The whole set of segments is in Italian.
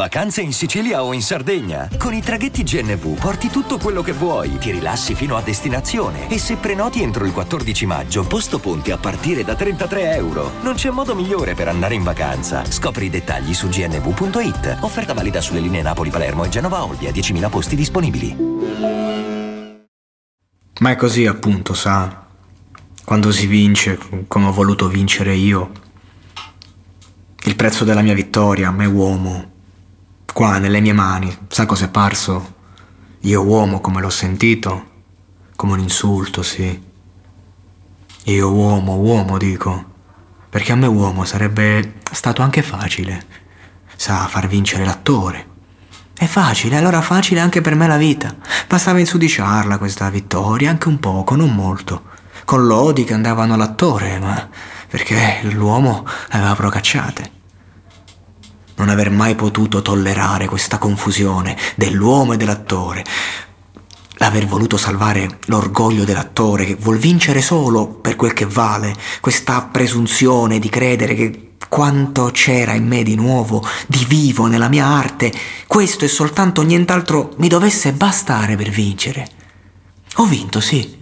Vacanze in Sicilia o in Sardegna? Con i traghetti GNV porti tutto quello che vuoi, ti rilassi fino a destinazione e se prenoti entro il 14 maggio, posto ponti a partire da 33 euro. Non c'è modo migliore per andare in vacanza. Scopri i dettagli su gnv.it. Offerta valida sulle linee Napoli-Palermo e Genova-Olbia, 10.000 posti disponibili. Ma è così appunto, sa? Quando si vince, come ho voluto vincere io. Il prezzo della mia vittoria, me uomo, qua nelle mie mani, sa cosa è parso? Io uomo come l'ho sentito? Come un insulto, sì. Io uomo, uomo dico. Perché a me uomo sarebbe stato anche facile. Sa, far vincere l'attore. È facile, allora facile anche per me la vita. Bastava insudiciarla questa vittoria, anche un poco, non molto. Con lodi che andavano all'attore, ma perché l'uomo aveva procacciate non aver mai potuto tollerare questa confusione dell'uomo e dell'attore, l'aver voluto salvare l'orgoglio dell'attore che vuol vincere solo per quel che vale, questa presunzione di credere che quanto c'era in me di nuovo, di vivo nella mia arte, questo e soltanto nient'altro mi dovesse bastare per vincere. Ho vinto, sì,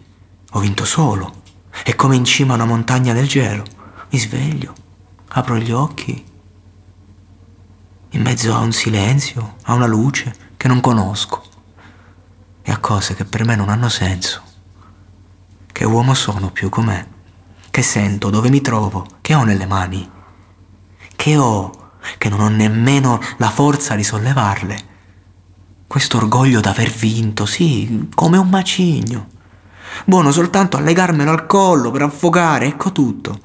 ho vinto solo. È come in cima a una montagna del gelo. Mi sveglio, apro gli occhi in mezzo a un silenzio, a una luce che non conosco e a cose che per me non hanno senso. Che uomo sono più com'è? Che sento, dove mi trovo, che ho nelle mani? Che ho, che non ho nemmeno la forza di sollevarle? Questo orgoglio d'aver vinto, sì, come un macigno. Buono soltanto a legarmelo al collo per affogare, ecco tutto.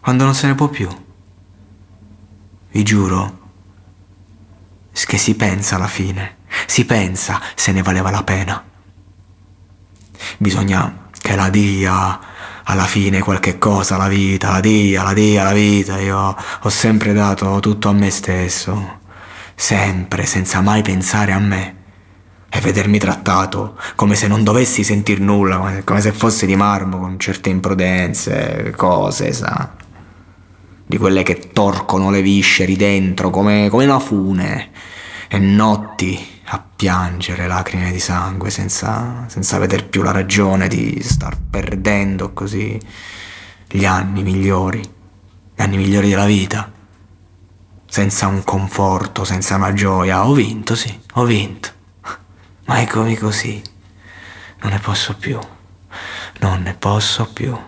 Quando non se ne può più. Vi giuro, che si pensa alla fine, si pensa se ne valeva la pena. Bisogna che la dia alla fine qualche cosa alla vita, la dia, la dia la vita. Io ho sempre dato tutto a me stesso, sempre, senza mai pensare a me. E vedermi trattato come se non dovessi sentir nulla, come se fossi di marmo, con certe imprudenze, cose, sa di quelle che torcono le visceri dentro come, come una fune e notti a piangere lacrime di sangue senza, senza veder più la ragione di star perdendo così gli anni migliori, gli anni migliori della vita, senza un conforto, senza una gioia. Ho vinto, sì, ho vinto, ma eccomi così, non ne posso più, non ne posso più.